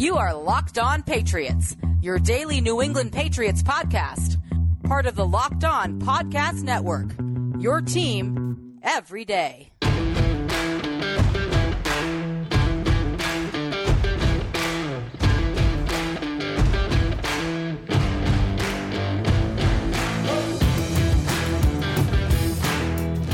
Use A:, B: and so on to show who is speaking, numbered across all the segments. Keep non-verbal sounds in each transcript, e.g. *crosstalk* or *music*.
A: You are Locked On Patriots, your daily New England Patriots podcast, part of the Locked On Podcast Network. Your team every day.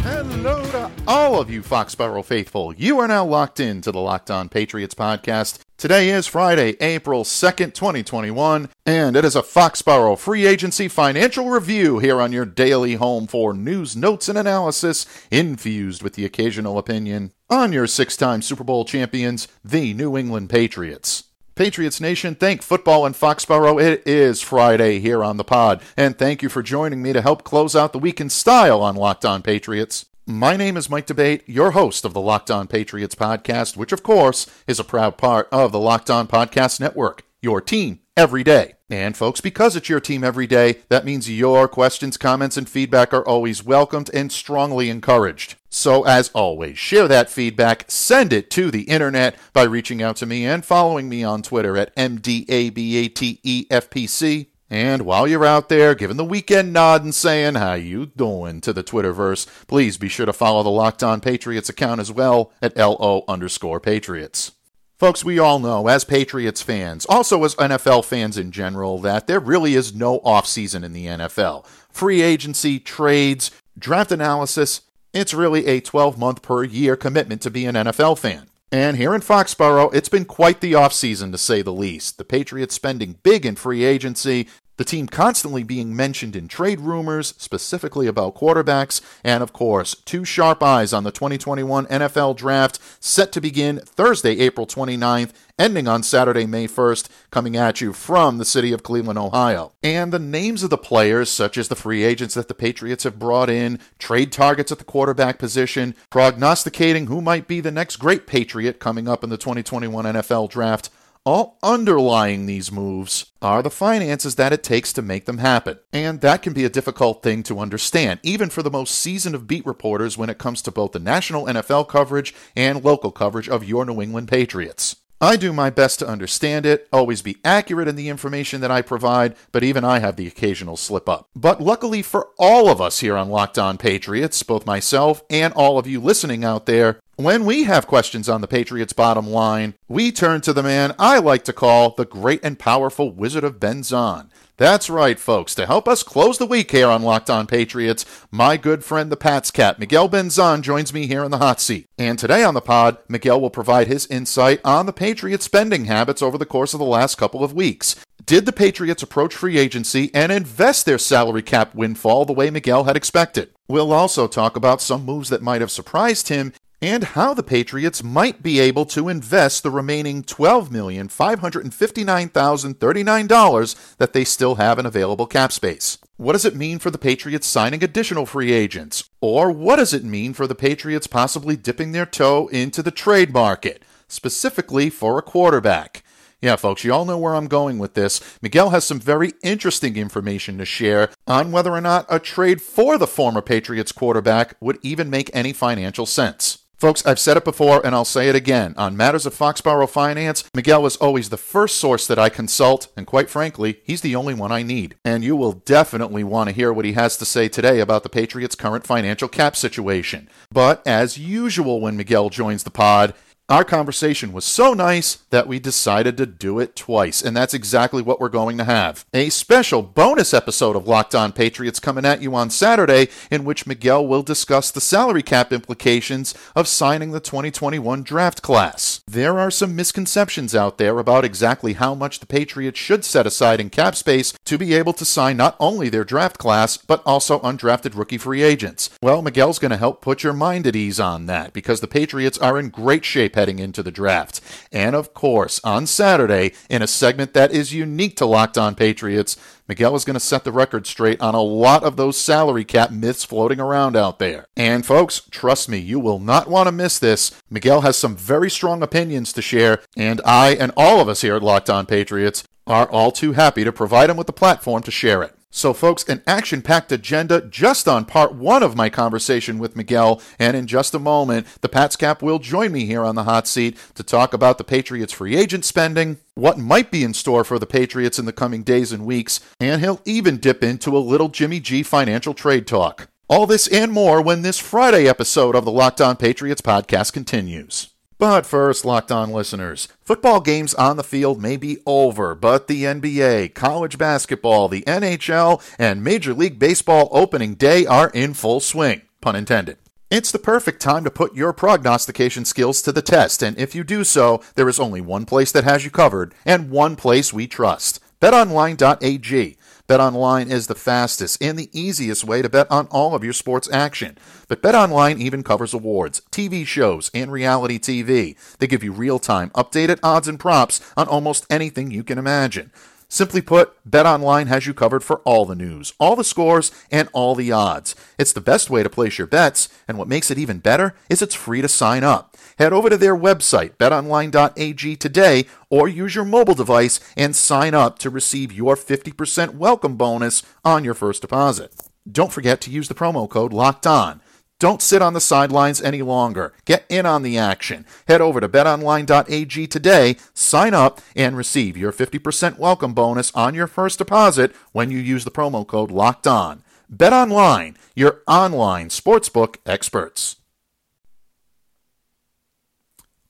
B: Hello to all of you Foxborough faithful. You are now locked in to the Locked On Patriots podcast. Today is Friday, April 2nd, 2021, and it is a Foxborough free agency financial review here on your daily home for news, notes, and analysis infused with the occasional opinion on your six time Super Bowl champions, the New England Patriots. Patriots Nation, thank football and Foxborough. It is Friday here on the pod, and thank you for joining me to help close out the week in style on Locked On Patriots. My name is Mike D'Abate, your host of the Locked On Patriots podcast, which of course is a proud part of the Locked On Podcast Network, your team every day. And folks, because it's your team every day, that means your questions, comments, and feedback are always welcomed and strongly encouraged. So, as always, share that feedback, send it to the internet by reaching out to me and following me on Twitter at MDABATEFPC. And while you're out there giving the weekend nod and saying how you doing to the Twitterverse, please be sure to follow the Locked On Patriots account as well at LO underscore Patriots. Folks, we all know as Patriots fans, also as NFL fans in general, that there really is no offseason in the NFL. Free agency, trades, draft analysis, it's really a 12 month per year commitment to be an NFL fan. And here in Foxborough, it's been quite the offseason to say the least. The Patriots spending big in free agency, the team constantly being mentioned in trade rumors, specifically about quarterbacks, and of course, two sharp eyes on the 2021 NFL Draft set to begin Thursday, April 29th, ending on Saturday, May 1st, coming at you from the city of Cleveland, Ohio. And the names of the players, such as the free agents that the Patriots have brought in, trade targets at the quarterback position, prognosticating who might be the next great Patriot coming up in the 2021 NFL Draft all underlying these moves are the finances that it takes to make them happen. And that can be a difficult thing to understand, even for the most seasoned of beat reporters when it comes to both the national NFL coverage and local coverage of your New England Patriots. I do my best to understand it, always be accurate in the information that I provide, but even I have the occasional slip up. But luckily for all of us here on Locked On Patriots, both myself and all of you listening out there, when we have questions on the Patriots' bottom line, we turn to the man I like to call the great and powerful Wizard of Benzan. That's right, folks. To help us close the week here on Locked On Patriots, my good friend the Pats Cap, Miguel Benzan, joins me here in the hot seat. And today on the pod, Miguel will provide his insight on the Patriots' spending habits over the course of the last couple of weeks. Did the Patriots approach free agency and invest their salary cap windfall the way Miguel had expected? We'll also talk about some moves that might have surprised him and how the Patriots might be able to invest the remaining $12,559,039 that they still have in available cap space. What does it mean for the Patriots signing additional free agents? Or what does it mean for the Patriots possibly dipping their toe into the trade market, specifically for a quarterback? Yeah, folks, you all know where I'm going with this. Miguel has some very interesting information to share on whether or not a trade for the former Patriots quarterback would even make any financial sense. Folks, I've said it before and I'll say it again. On matters of Foxborough finance, Miguel is always the first source that I consult, and quite frankly, he's the only one I need. And you will definitely want to hear what he has to say today about the Patriots' current financial cap situation. But as usual, when Miguel joins the pod, our conversation was so nice that we decided to do it twice, and that's exactly what we're going to have. A special bonus episode of Locked On Patriots coming at you on Saturday, in which Miguel will discuss the salary cap implications of signing the 2021 draft class. There are some misconceptions out there about exactly how much the Patriots should set aside in cap space to be able to sign not only their draft class, but also undrafted rookie free agents. Well, Miguel's going to help put your mind at ease on that because the Patriots are in great shape heading into the draft. And of course, on Saturday, in a segment that is unique to Locked On Patriots, Miguel is going to set the record straight on a lot of those salary cap myths floating around out there. And folks, trust me, you will not want to miss this. Miguel has some very strong opinions to share, and I and all of us here at Locked On Patriots are all too happy to provide him with the platform to share it. So, folks, an action packed agenda just on part one of my conversation with Miguel. And in just a moment, the Pats Cap will join me here on the hot seat to talk about the Patriots' free agent spending, what might be in store for the Patriots in the coming days and weeks, and he'll even dip into a little Jimmy G financial trade talk. All this and more when this Friday episode of the Locked On Patriots podcast continues. But first, Locked On listeners, football games on the field may be over, but the NBA, college basketball, the NHL, and Major League Baseball opening day are in full swing, pun intended. It's the perfect time to put your prognostication skills to the test, and if you do so, there is only one place that has you covered, and one place we trust betonline.ag. BetOnline is the fastest and the easiest way to bet on all of your sports action. But BetOnline even covers awards, TV shows, and reality TV. They give you real-time, updated odds and props on almost anything you can imagine. Simply put, BetOnline has you covered for all the news, all the scores, and all the odds. It's the best way to place your bets, and what makes it even better is it's free to sign up. Head over to their website, betonline.ag today, or use your mobile device and sign up to receive your 50% welcome bonus on your first deposit. Don't forget to use the promo code LOCKED ON. Don't sit on the sidelines any longer. Get in on the action. Head over to betonline.ag today, sign up, and receive your 50% welcome bonus on your first deposit when you use the promo code LOCKED ON. BetOnline, your online sportsbook experts.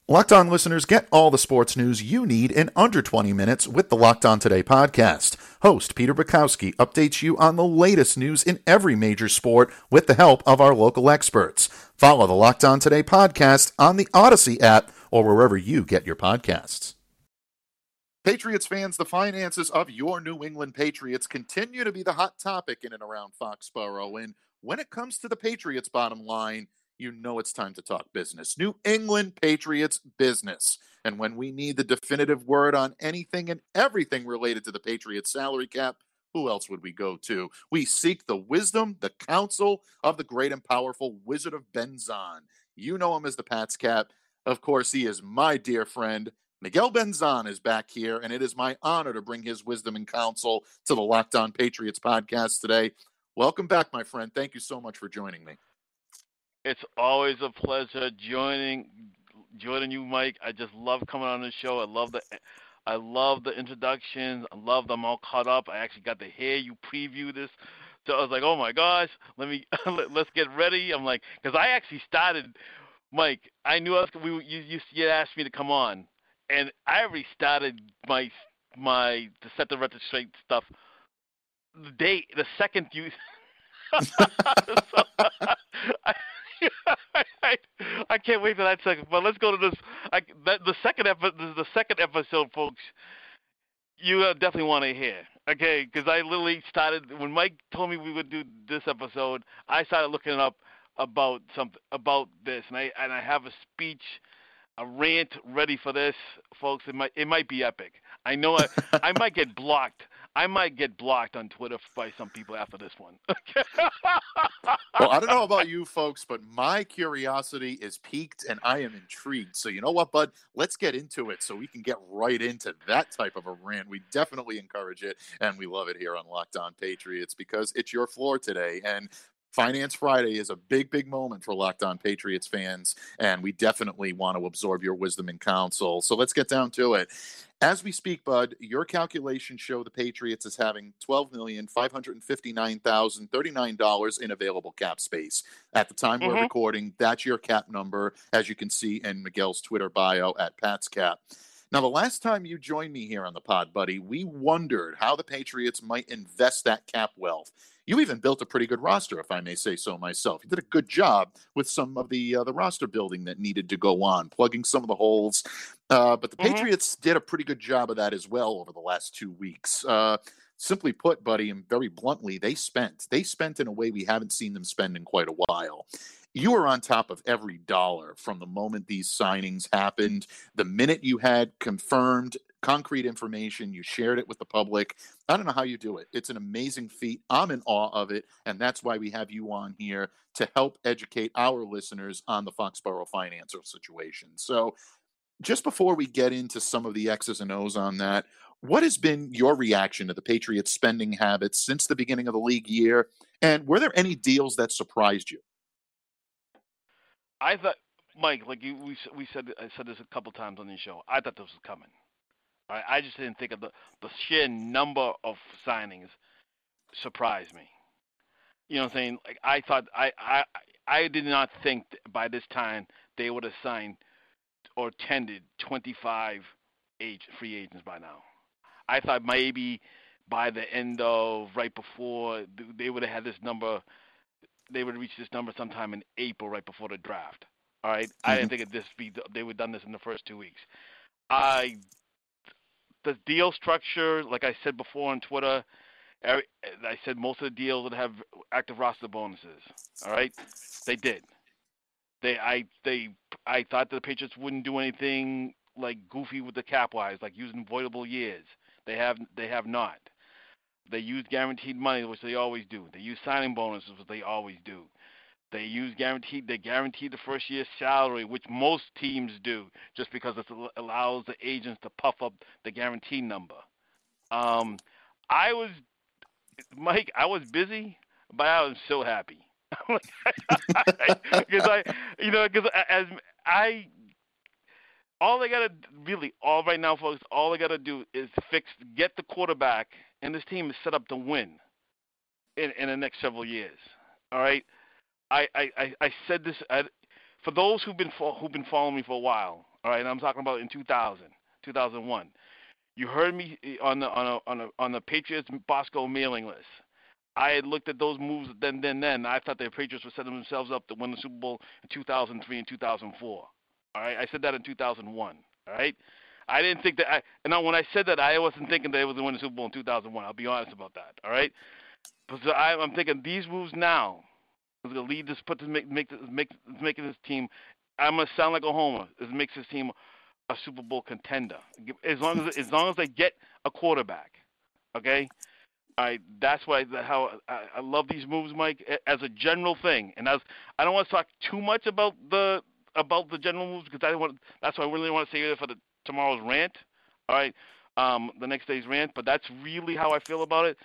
B: Locked On listeners get all the sports news you need in under 20 minutes with the Locked On Today podcast. Host Peter Bukowski updates you on the latest news in every major sport with the help of our local experts. Follow the Locked On Today podcast on the Audacy app or wherever you get your podcasts. Patriots fans, the finances of your New England Patriots continue to be the hot topic in and around Foxborough. And when it comes to the Patriots' bottom line, you know it's time to talk business. New England Patriots business. And when we need the definitive word on anything and everything related to the Patriots salary cap, who else would we go to? We seek the wisdom, the counsel of the great and powerful Wizard of Benzan. You know him as the Pats Cap. Of course, he is my dear friend. Miguel Benzan is back here, and it is my honor to bring his wisdom and counsel to the Locked On Patriots podcast today. Welcome back, my friend. Thank you so much for joining me.
C: It's always a pleasure joining joining you, Mike. I just love coming on the show. I love the I love the introductions. I love them all caught up. I actually got to hear you preview this. So I was like, "Oh my gosh, let me *laughs* let's get ready." I'm like, because I actually started, Mike. I knew I was we you you, you asked me to come on, and I already started my my to set the record straight stuff. The day, the second you. *laughs* so, *laughs* I, *laughs* I can't wait for that second. But let's go to this. I, that, the second episode. The second episode, folks. You uh, definitely want to hear, okay? Because I literally started when Mike told me we would do this episode. I started looking up about something about this, and I and I have a speech, a rant ready for this, folks. It might it might be epic. I know I, I might get blocked I might get blocked on Twitter by some people after this one. *laughs*
B: well, I don't know about you folks, but my curiosity is piqued and I am intrigued. So, you know what, bud? Let's get into it so we can get right into that type of a rant. We definitely encourage it and we love it here on Locked On Patriots because it's your floor today. And Finance Friday is a big, big moment for Locked On Patriots fans, and we definitely want to absorb your wisdom and counsel. So let's get down to it. As we speak, Bud, your calculations show the Patriots as having $12,559,039 in available cap space. At the time mm-hmm. we're recording, that's your cap number, as you can see in Miguel's Twitter bio at Pat's Cap. Now, the last time you joined me here on the pod, buddy, we wondered how the Patriots might invest that cap wealth. You even built a pretty good roster, if I may say so myself. You did a good job with some of the uh, the roster building that needed to go on, plugging some of the holes. Uh, but the mm-hmm. Patriots did a pretty good job of that as well over the last two weeks. Uh, simply put, buddy, and very bluntly, they spent. They spent in a way we haven't seen them spend in quite a while you were on top of every dollar from the moment these signings happened. The minute you had confirmed concrete information, you shared it with the public. I don't know how you do it. It's an amazing feat. I'm in awe of it. And that's why we have you on here to help educate our listeners on the Foxborough financial situation. So, just before we get into some of the X's and O's on that, What has been your reaction to the Patriots' spending habits since the beginning of the league year? And were there any deals that surprised you?
C: I thought, Mike, like you, we we said, I said this a couple times on the show. I thought this was coming. I, I just didn't think of the the sheer number of signings surprised me. You know what I'm saying? Like I thought, I I I did not think by this time they would have signed or tended 25 age free agents by now. I thought maybe by the end of right before they would have had this number, they would reach this number sometime in April, right before the draft. All right? mm-hmm. I didn't mm-hmm. think it this be they would have done this in the first two weeks. I the deal structure, like I said before on Twitter, I said most of the deals would have active roster bonuses. All right, they did. They I they I thought the Patriots wouldn't do anything like goofy with the cap wise, like using voidable years. They have they have not. They use guaranteed money, which they always do. They use signing bonuses, which they always do. They use guaranteed. They guarantee the first year's salary, which most teams do, just because it allows the agents to puff up the guarantee number. Um, I was, Mike. I was busy, but I was so happy *laughs* because I, you know, because as I all they gotta really all right now, folks, all they gotta do is fix get the quarterback, and this team is set up to win in in the next several years. All right, I I I said this I, for those who've been who've been following me for a while. All right, and I'm talking about in 2000, 2001. You heard me eh, on the on a, on a, on the Patriots Bosco mailing list. I had looked at those moves then, then, then. I thought the Patriots were setting themselves up to win the Super Bowl in 2003 and 2004. All right, I said that in 2001. All right, I didn't think that. I and now when I said that, I wasn't thinking that it was going to win the Super Bowl in 2001. I'll be honest about that. All right, so I, I'm thinking these moves now is going to lead this, put this, make, make, this, make, making this team. I'm going to sound like a homer. This makes this team a Super Bowl contender. As long as as long as they get a quarterback, okay. Right, that's why how I, I love these moves, Mike, as a general thing. And as I don't want to talk too much about the about the general moves because I want that's why I really want to save it for the tomorrow's rant. All right, um, the next day's rant. But that's really how I feel about it.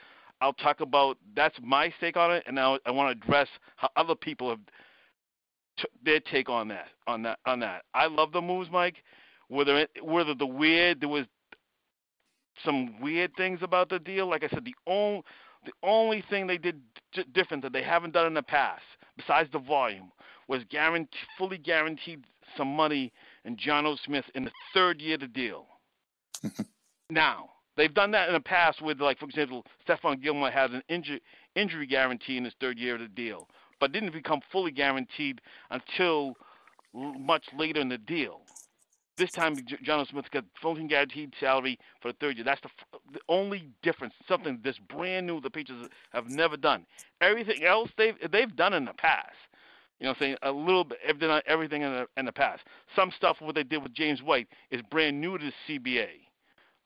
C: I'll talk about that's my take on it, and now I want to address how other people have t- their take on that on that on that. I love the moves, Mike. Whether whether the weird there was some weird things about the deal. Like I said, the only the only thing they did d- different that they haven't done in the past, besides the volume, was guarantee, fully guaranteed some money in Jonnu Smith in the third year of the deal. *laughs* now, they've done that in the past with, like, for example, Stephon Gilmore had an injury, injury guarantee in his third year of the deal, but didn't become fully guaranteed until much later in the deal. This time, Jonnu Smith got fully guaranteed salary for the third year. That's the, the only difference. Something this brand new the Patriots have never done. Everything else they've they've done in the past. You know, what I'm saying a little bit everything, everything in the in the past. Some stuff what they did with James White is brand new to the CBA.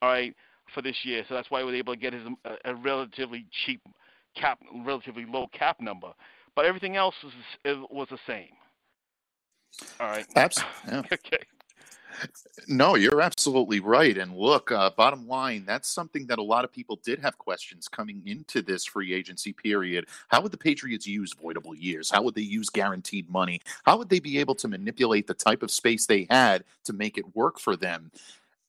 C: All right, for this year, so that's why we were able to get his a, a relatively cheap cap, relatively low cap number. But everything else was was the same. All right.
B: Absolutely. Yeah. *laughs* okay. No, you're absolutely right. And look, uh, bottom line, that's something that a lot of people did have questions coming into this free agency period. How would the Patriots use voidable years? How would they use guaranteed money? How would they be able to manipulate the type of space they had to make it work for them?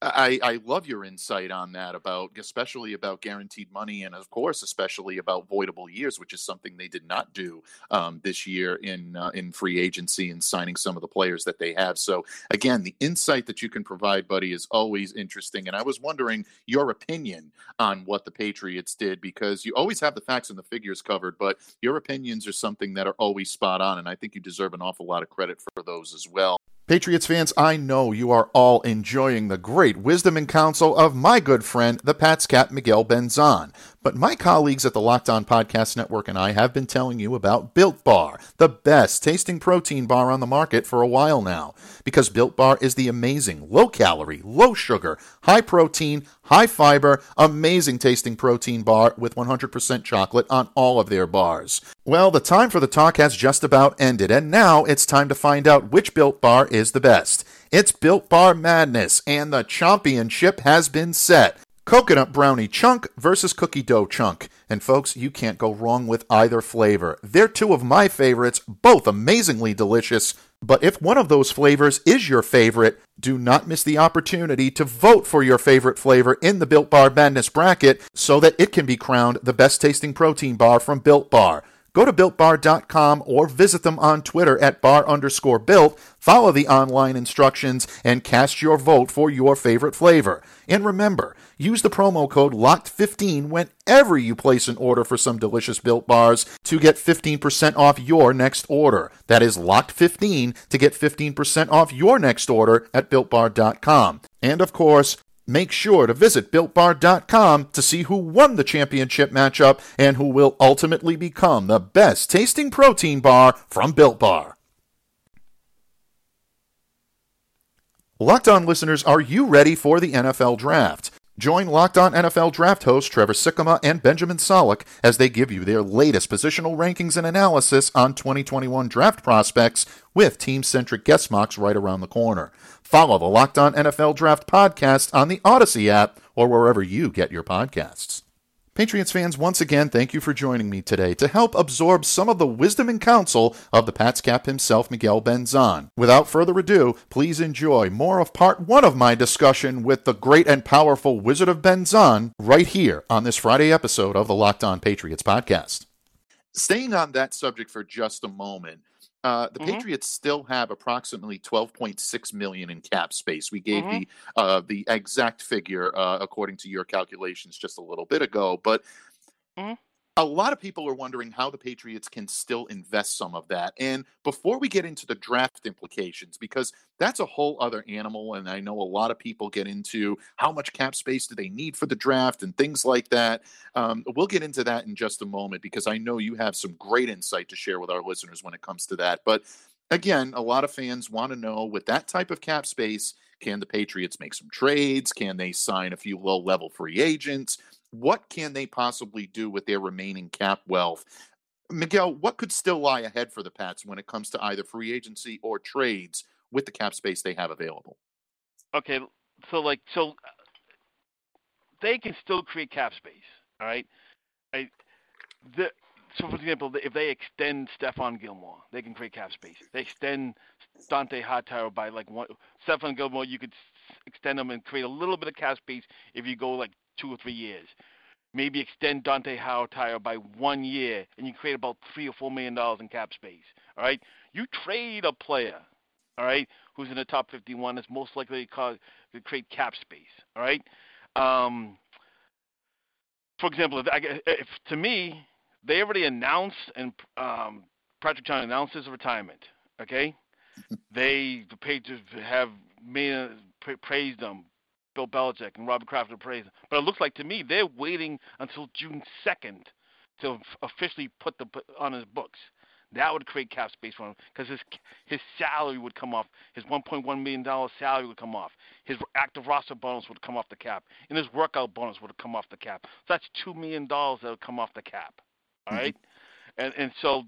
B: I, I love your insight on that about especially about guaranteed money and of course especially about voidable years which is something they did not do um, this year in uh, in free agency and signing some of the players that they have. So again the insight that you can provide buddy is always interesting and I was wondering your opinion on what the Patriots did because you always have the facts and the figures covered but your opinions are something that are always spot on and I think you deserve an awful lot of credit for those as well Patriots fans, I know you are all enjoying the great wisdom and counsel of my good friend, the Pats Cap Miguel Benzan. But my colleagues at the Locked On Podcast Network and I have been telling you about Built Bar, the best tasting protein bar on the market for a while now. Because Built Bar is the amazing, low calorie, low sugar, high protein, high fiber, amazing tasting protein bar with 100% chocolate on all of their bars. Well, the time for the talk has just about ended, and now it's time to find out which Built Bar is the best. It's Built Bar Madness, and the championship has been set. Coconut brownie chunk versus cookie dough chunk. And folks, you can't go wrong with either flavor. They're two of my favorites, both amazingly delicious. But if one of those flavors is your favorite, do not miss the opportunity to vote for your favorite flavor in the Built Bar Madness bracket so that it can be crowned the best tasting protein bar from Built Bar. Go to builtbar.com or visit them on Twitter at bar underscore built. Follow the online instructions and cast your vote for your favorite flavor. And remember, use the promo code LOCKED15 whenever you place an order for some delicious built bars to get 15% off your next order. That is LOCKED15 to get 15% off your next order at builtbar.com. And of course, Make sure to visit BuiltBar.com to see who won the championship matchup and who will ultimately become the best tasting protein bar from Built Bar. Locked On listeners, are you ready for the NFL Draft? Join Locked On NFL Draft host Trevor Sikkema and Benjamin Solak as they give you their latest positional rankings and analysis on 2021 draft prospects with team centric guest mocks right around the corner. Follow the Locked On NFL Draft podcast on the Audacy app or wherever you get your podcasts. Patriots fans, once again, thank you for joining me today to help absorb some of the wisdom and counsel of the Pats cap himself, Miguel Benzan. Without further ado, please enjoy more of part one of my discussion with the great and powerful Wizard of Benzan right here on this Friday episode of the Locked On Patriots podcast. Staying on that subject for just a moment, uh, the mm-hmm. Patriots still have approximately 12.6 million in cap space. We gave mm-hmm. the uh, the exact figure uh, according to your calculations just a little bit ago, but mm-hmm a lot of people are wondering how the Patriots can still invest some of that. And before we get into the draft implications, because that's a whole other animal, and I know a lot of people get into how much cap space do they need for the draft and things like that. Um, we'll get into that in just a moment because I know you have some great insight to share with our listeners when it comes to that. But again, a lot of fans want to know with that type of cap space, can the Patriots make some trades? Can they sign a few low level free agents? What can they possibly do with their remaining cap wealth? Miguel, what could still lie ahead for the Pats when it comes to either free agency or trades with the cap space they have available?
C: Okay, so like so uh, they can still create cap space, all right? I, the, so, for example, if they extend Stephon Gilmore, they can create cap space. They extend Dont'a Hightower by like one. Stephon Gilmore, you could extend them and create a little bit of cap space if you go like two or three years. Maybe extend Dont'a Hightower by one year, and you create about three or four million dollars in cap space. All right, you trade a player, all right, who's in the top 51 that's most likely to, cause, to create cap space. All right. Um, for example, if, if, to me, they already announced and um, Patrick Chung announced his retirement. Okay, *laughs* they the Patriots have made praised them, Bill Belichick and Robert Kraft are praising. But it looks like to me they're waiting until June 2nd to officially put the on his books. That would create cap space for him because his his salary would come off. His 1.1 million dollar salary would come off. His active roster bonus would come off the cap, and his workout bonus would come off the cap. So that's two million dollars that would come off the cap. All mm-hmm. right? and and so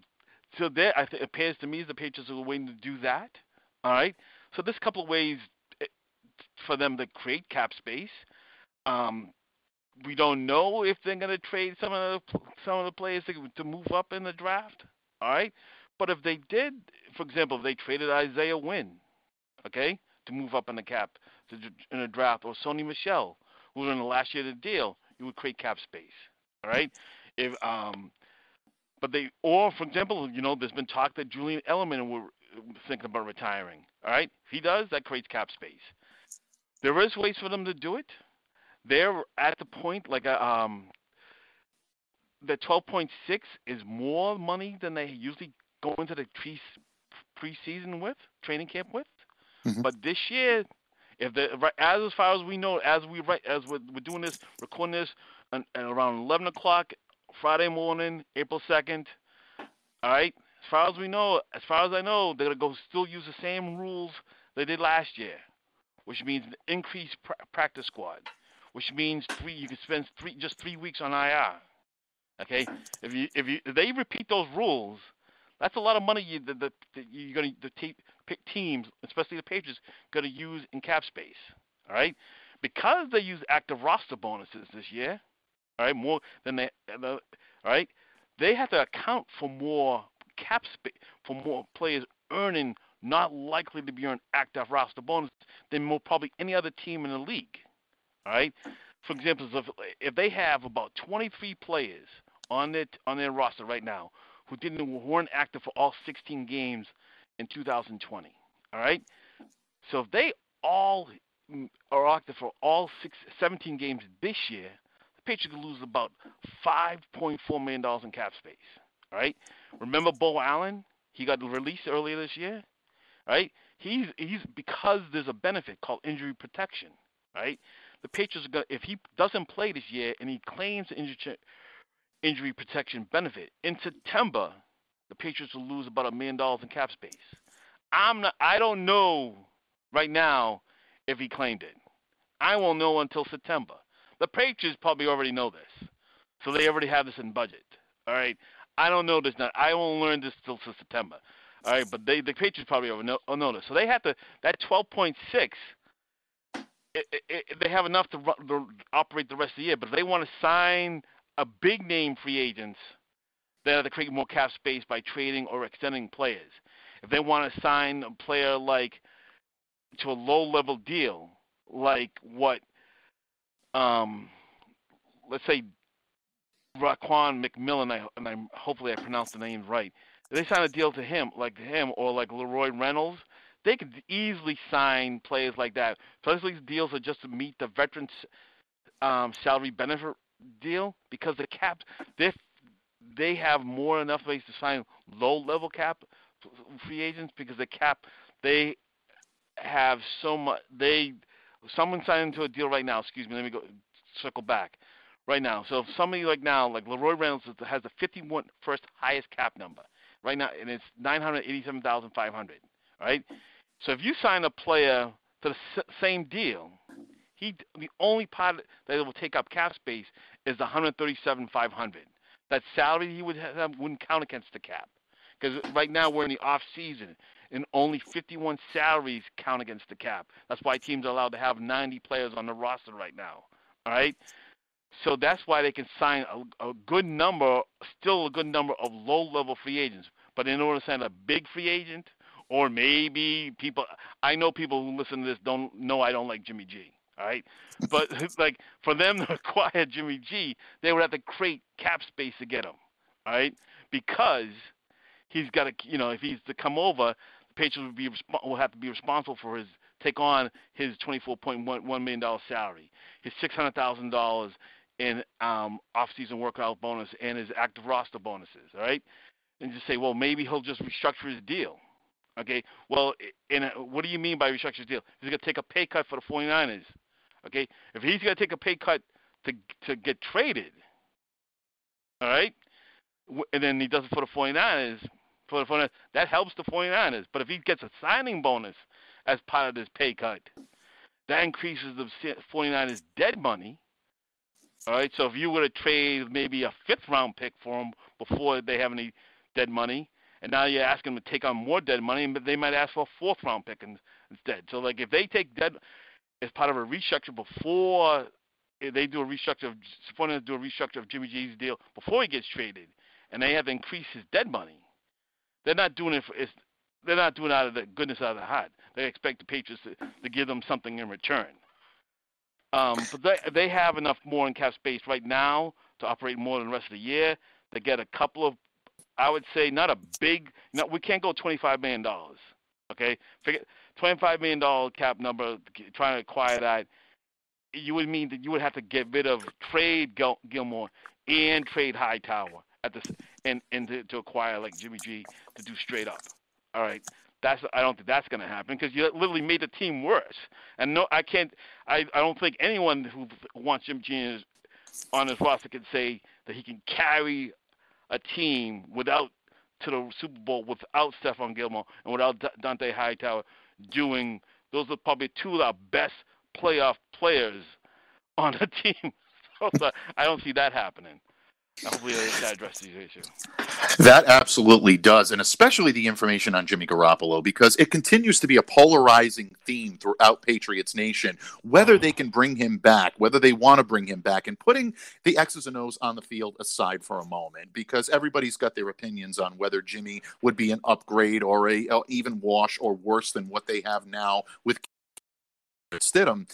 C: so there, I th- it appears to me the Patriots are waiting to do that. All right. So there's a couple of ways for them to create cap space. Um, we don't know if they're going to trade some of the some of the players to, to move up in the draft. All right, but if they did, for example, if they traded Isaiah Wynn, okay, to move up in the cap to, in a draft, or Sony Michel, who was in the last year of the deal, you would create cap space. All right, if um, but they or for example, you know, there's been talk that Julian Edelman were thinking about retiring. All right, if he does, that creates cap space. There is ways for them to do it. They're at the point like uh, um, the 12.6 is more money than they usually go into the pre preseason with, training camp with. Mm-hmm. But this year, if the as as far as we know, as we right as we're, we're doing this, recording this, and, around 11 o'clock Friday morning, April 2nd. All right. As far as we know, as far as I know, they're gonna go still use the same rules they did last year which means an increased pr- practice squad, which means three. You can spend three just three weeks on IR. Okay, if you if you if they repeat those rules, that's a lot of money you, that, that, you're going to the te- teams, especially the Patriots, going to use in cap space. All right, because they use active roster bonuses this year, all right, more than they, all right, they have to account for more cap space for more players earning not likely to be earning active roster bonus than more probably any other team in the league. All right. For example, if, if they have about 23 players on their on their roster right now who didn't weren't active for all 16 games in 2020. All right. So if they all mm, are active for all six, 17 games this year, the Patriots could lose about 5.4 million dollars in cap space. All right. Remember Beau Allen? He got released earlier this year. Right. He's he's because there's a benefit called injury protection. Right. The Patriots are going to if he doesn't play this year and he claims injury injury protection benefit in September, the Patriots will lose about a million dollars in cap space. I'm not. I don't know right now if he claimed it. I won't know until September. The Patriots probably already know this, so they already have this in budget. All right. I don't know this now. I won't learn this till September. All right, but they the Patriots probably know. So they have to that 12.6. It, it, they have enough to, to operate the rest of the year. But if they want to sign a big name free agents, they have to create more cap space by trading or extending players. If they want to sign a player like to a low level deal, like what, um, let's say Raekwon McMillan, I, and I hopefully I pronounced the name right. They sign a deal to him, like him, or like Leroy Reynolds, they could easily sign players like that. So these deals are just to meet the veterans um, salary benefit deal because the cap they they have more enough ways to sign low level cap free agents because the cap they have so much they someone signed into a deal right now excuse me let me go circle back right now so if somebody like now like Leroy Reynolds has the 51 first highest cap number right now and it's 987,500 right so if you sign a player to the same deal he the only part that will take up cap space is the 137,500 that salary he would have wouldn't count against the cap because right now we're in the off season and only 51 salaries count against the cap. That's why teams are allowed to have 90 players on the roster right now. All right. So that's why they can sign a, a good number, still a good number of low-level free agents. But in order to sign a big free agent, or maybe people, I know people who listen to this don't know I don't like Jimmy G. All right, *laughs* but *laughs* like for them to acquire Jimmy G, they would have to create cap space to get him. All right, because he's got to, you know, if he's to come over, the Patriots will be will have to be responsible for his take on his $24.1 million salary, his $600,000 in um, off-season workout bonus, and his active roster bonuses. All right, and just say, well, maybe he'll just restructure his deal. Okay, well, and what do you mean by restructure his deal? He's going to take a pay cut for the 49ers. Okay, if he's going to take a pay cut to to get traded, all right, and then he does it for the 49ers, for the 49ers, that helps the 49ers. But if he gets a signing bonus as part of this pay cut, that increases the 49ers' dead money. All right, so if you were to trade maybe a fifth round pick for him before they have any dead money, and now you're asking them to take on more dead money, but they might ask for a fourth round pick instead. So like if they take dead as part of a restructure before they do a restructure supporting do a restructure of Jimmy G's deal before he gets traded, and they have to increase his dead money. They're not doing it for it's, they're not doing it out of the goodness out of the heart. They expect the Patriots to, to give them something in return. Um, but they they have enough more in cap space right now to operate more than the rest of the year. They get a couple of, I would say, not a big. Know, we can't go twenty five million dollars. Okay, Forget, $25 million cap number, trying to acquire that, you would mean that you would have to get rid of trade Gil- Gilmore and trade Hightower at the and and to, to acquire like Jimmy G to do straight up. All right, that's I don't think that's going to happen because you literally made the team worse. And no, I can't. I I don't think anyone who wants Jim G on his roster can say that he can carry a team without to the Super Bowl without Stephon Gilmore and without Dont'a Hightower doing. Those are probably two of our best playoff players on the *laughs* team. so I don't see that happening. Hopefully that addresses the issue.
B: That absolutely does, and especially the information on Jimmy Garoppolo, because it continues to be a polarizing theme throughout Patriots Nation. Whether they can bring him back, whether they want to bring him back, and putting the X's and O's on the field aside for a moment, because everybody's got their opinions on whether Jimmy would be an upgrade or a even wash or worse than what they have now with Stidham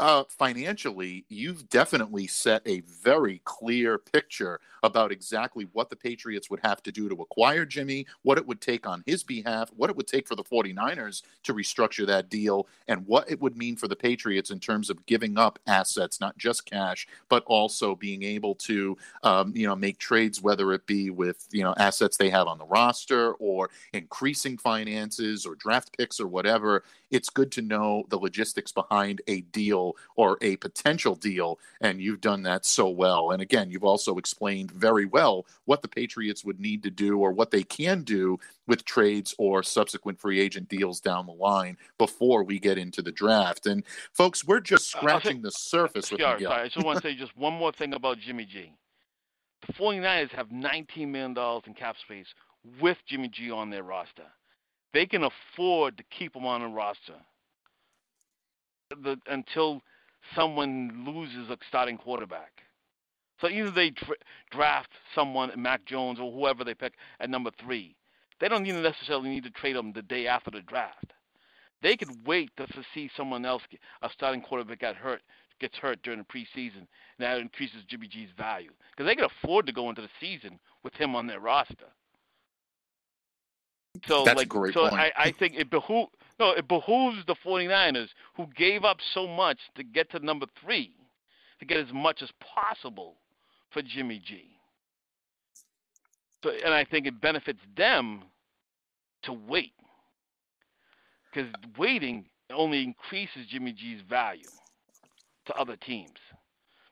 B: uh, financially, you've definitely set a very clear picture about exactly what the Patriots would have to do to acquire Jimmy, what it would take on his behalf, what it would take for the 49ers to restructure that deal, and what it would mean for the Patriots in terms of giving up assets, not just cash, but also being able to, um, you know, make trades, whether it be with, you know, assets they have on the roster or increasing finances or draft picks or whatever. It's good to know the logistics behind a deal or a potential deal, and you've done that so well. And again, you've also explained very well what the Patriots would need to do or what they can do with trades or subsequent free agent deals down the line before we get into the draft. And folks, we're just scratching uh, the surface with
C: Miguel. Sorry, I just want to *laughs* say just one more thing about Jimmy G. The 49ers have $19 million in cap space with Jimmy G on their roster. They can afford to keep him on the roster the, until someone loses a starting quarterback. So either they draft someone, Mac Jones or whoever they pick at number three. They don't even necessarily need to trade them the day after the draft. They could wait to, see someone else, a starting quarterback, get hurt, gets hurt during the preseason, and that increases Jimmy G's value because they can afford to go into the season with him on their roster. So
B: That's
C: like,
B: great
C: so
B: point.
C: I, I think it behoove no, it behooves the 49ers who gave up so much to get to number three, to get as much as possible for Jimmy G. So, and I think it benefits them to wait because waiting only increases Jimmy G's value to other teams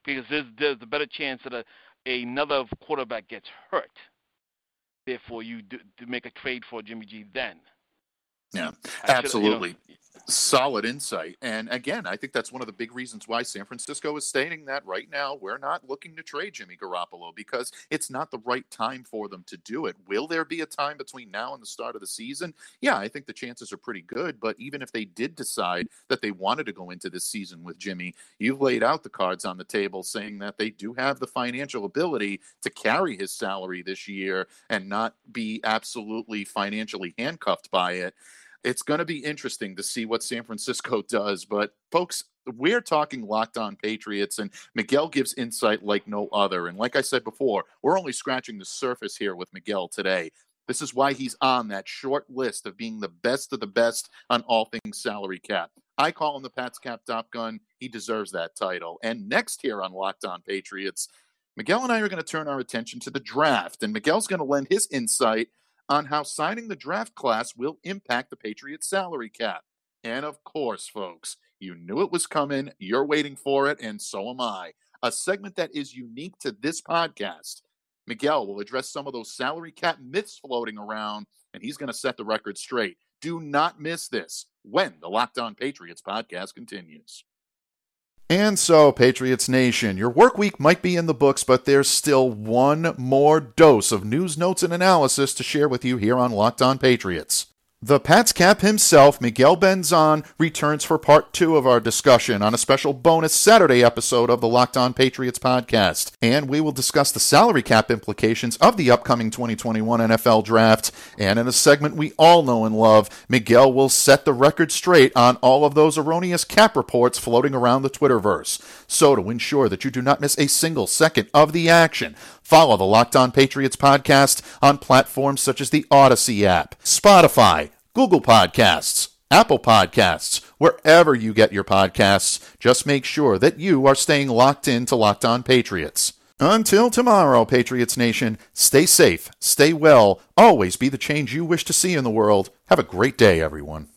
C: because there's there's a better chance that a, another quarterback gets hurt Therefore, you do, to make a trade for Jimmy G then.
B: Yeah, absolutely. You know, Solid insight. And again, I think that's one of the big reasons why San Francisco is stating that right now we're not looking to trade Jimmy Garoppolo because it's not the right time for them to do it. Will there be a time between now and the start of the season? Yeah, I think the chances are pretty good. But even if they did decide that they wanted to go into this season with Jimmy, you've laid out the cards on the table saying that they do have the financial ability to carry his salary this year and not be absolutely financially handcuffed by it it's going to be interesting to see what San Francisco *laughs* does. But, folks, we're talking locked on Patriots, and Miguel gives insight like no other. And like I said before, we're only scratching the surface here with Miguel today. This is why he's on that short list of being the best of the best on all things salary cap. I call him the Pats Cap Top Gun. He deserves that title. And next here on Locked On Patriots, Miguel and I are going to turn our attention to the draft, and Miguel's going to lend his insight on how signing the draft class will impact the Patriots' salary cap. And of course, folks, you knew it was coming. You're waiting for it, and so am I. A segment that is unique to this podcast. Miguel will address some of those salary cap myths floating around, and he's going to set the record straight. Do not miss this when the Locked On Patriots podcast continues. And so, Patriots Nation, your work week might be in the books, but there's still one more dose of news, notes, and analysis to share with you here on Locked On Patriots. The Pats cap himself, Miguel Benzan, returns for part two of our discussion on a special bonus Saturday episode of the Locked On Patriots podcast. And we will discuss the salary cap implications of the upcoming 2021 NFL draft. And in a segment we all know and love, Miguel will set the record straight on all of those erroneous cap reports floating around the Twitterverse. So to ensure that you do not miss a single second of the action, Follow the Locked On Patriots podcast on platforms such as the Audacy app, Spotify, Google Podcasts, Apple Podcasts, wherever you get your podcasts. Just make sure that you are staying locked in to Locked On Patriots. Until tomorrow, Patriots Nation, stay safe, stay well, always be the change you wish to see in the world. Have a great day, everyone.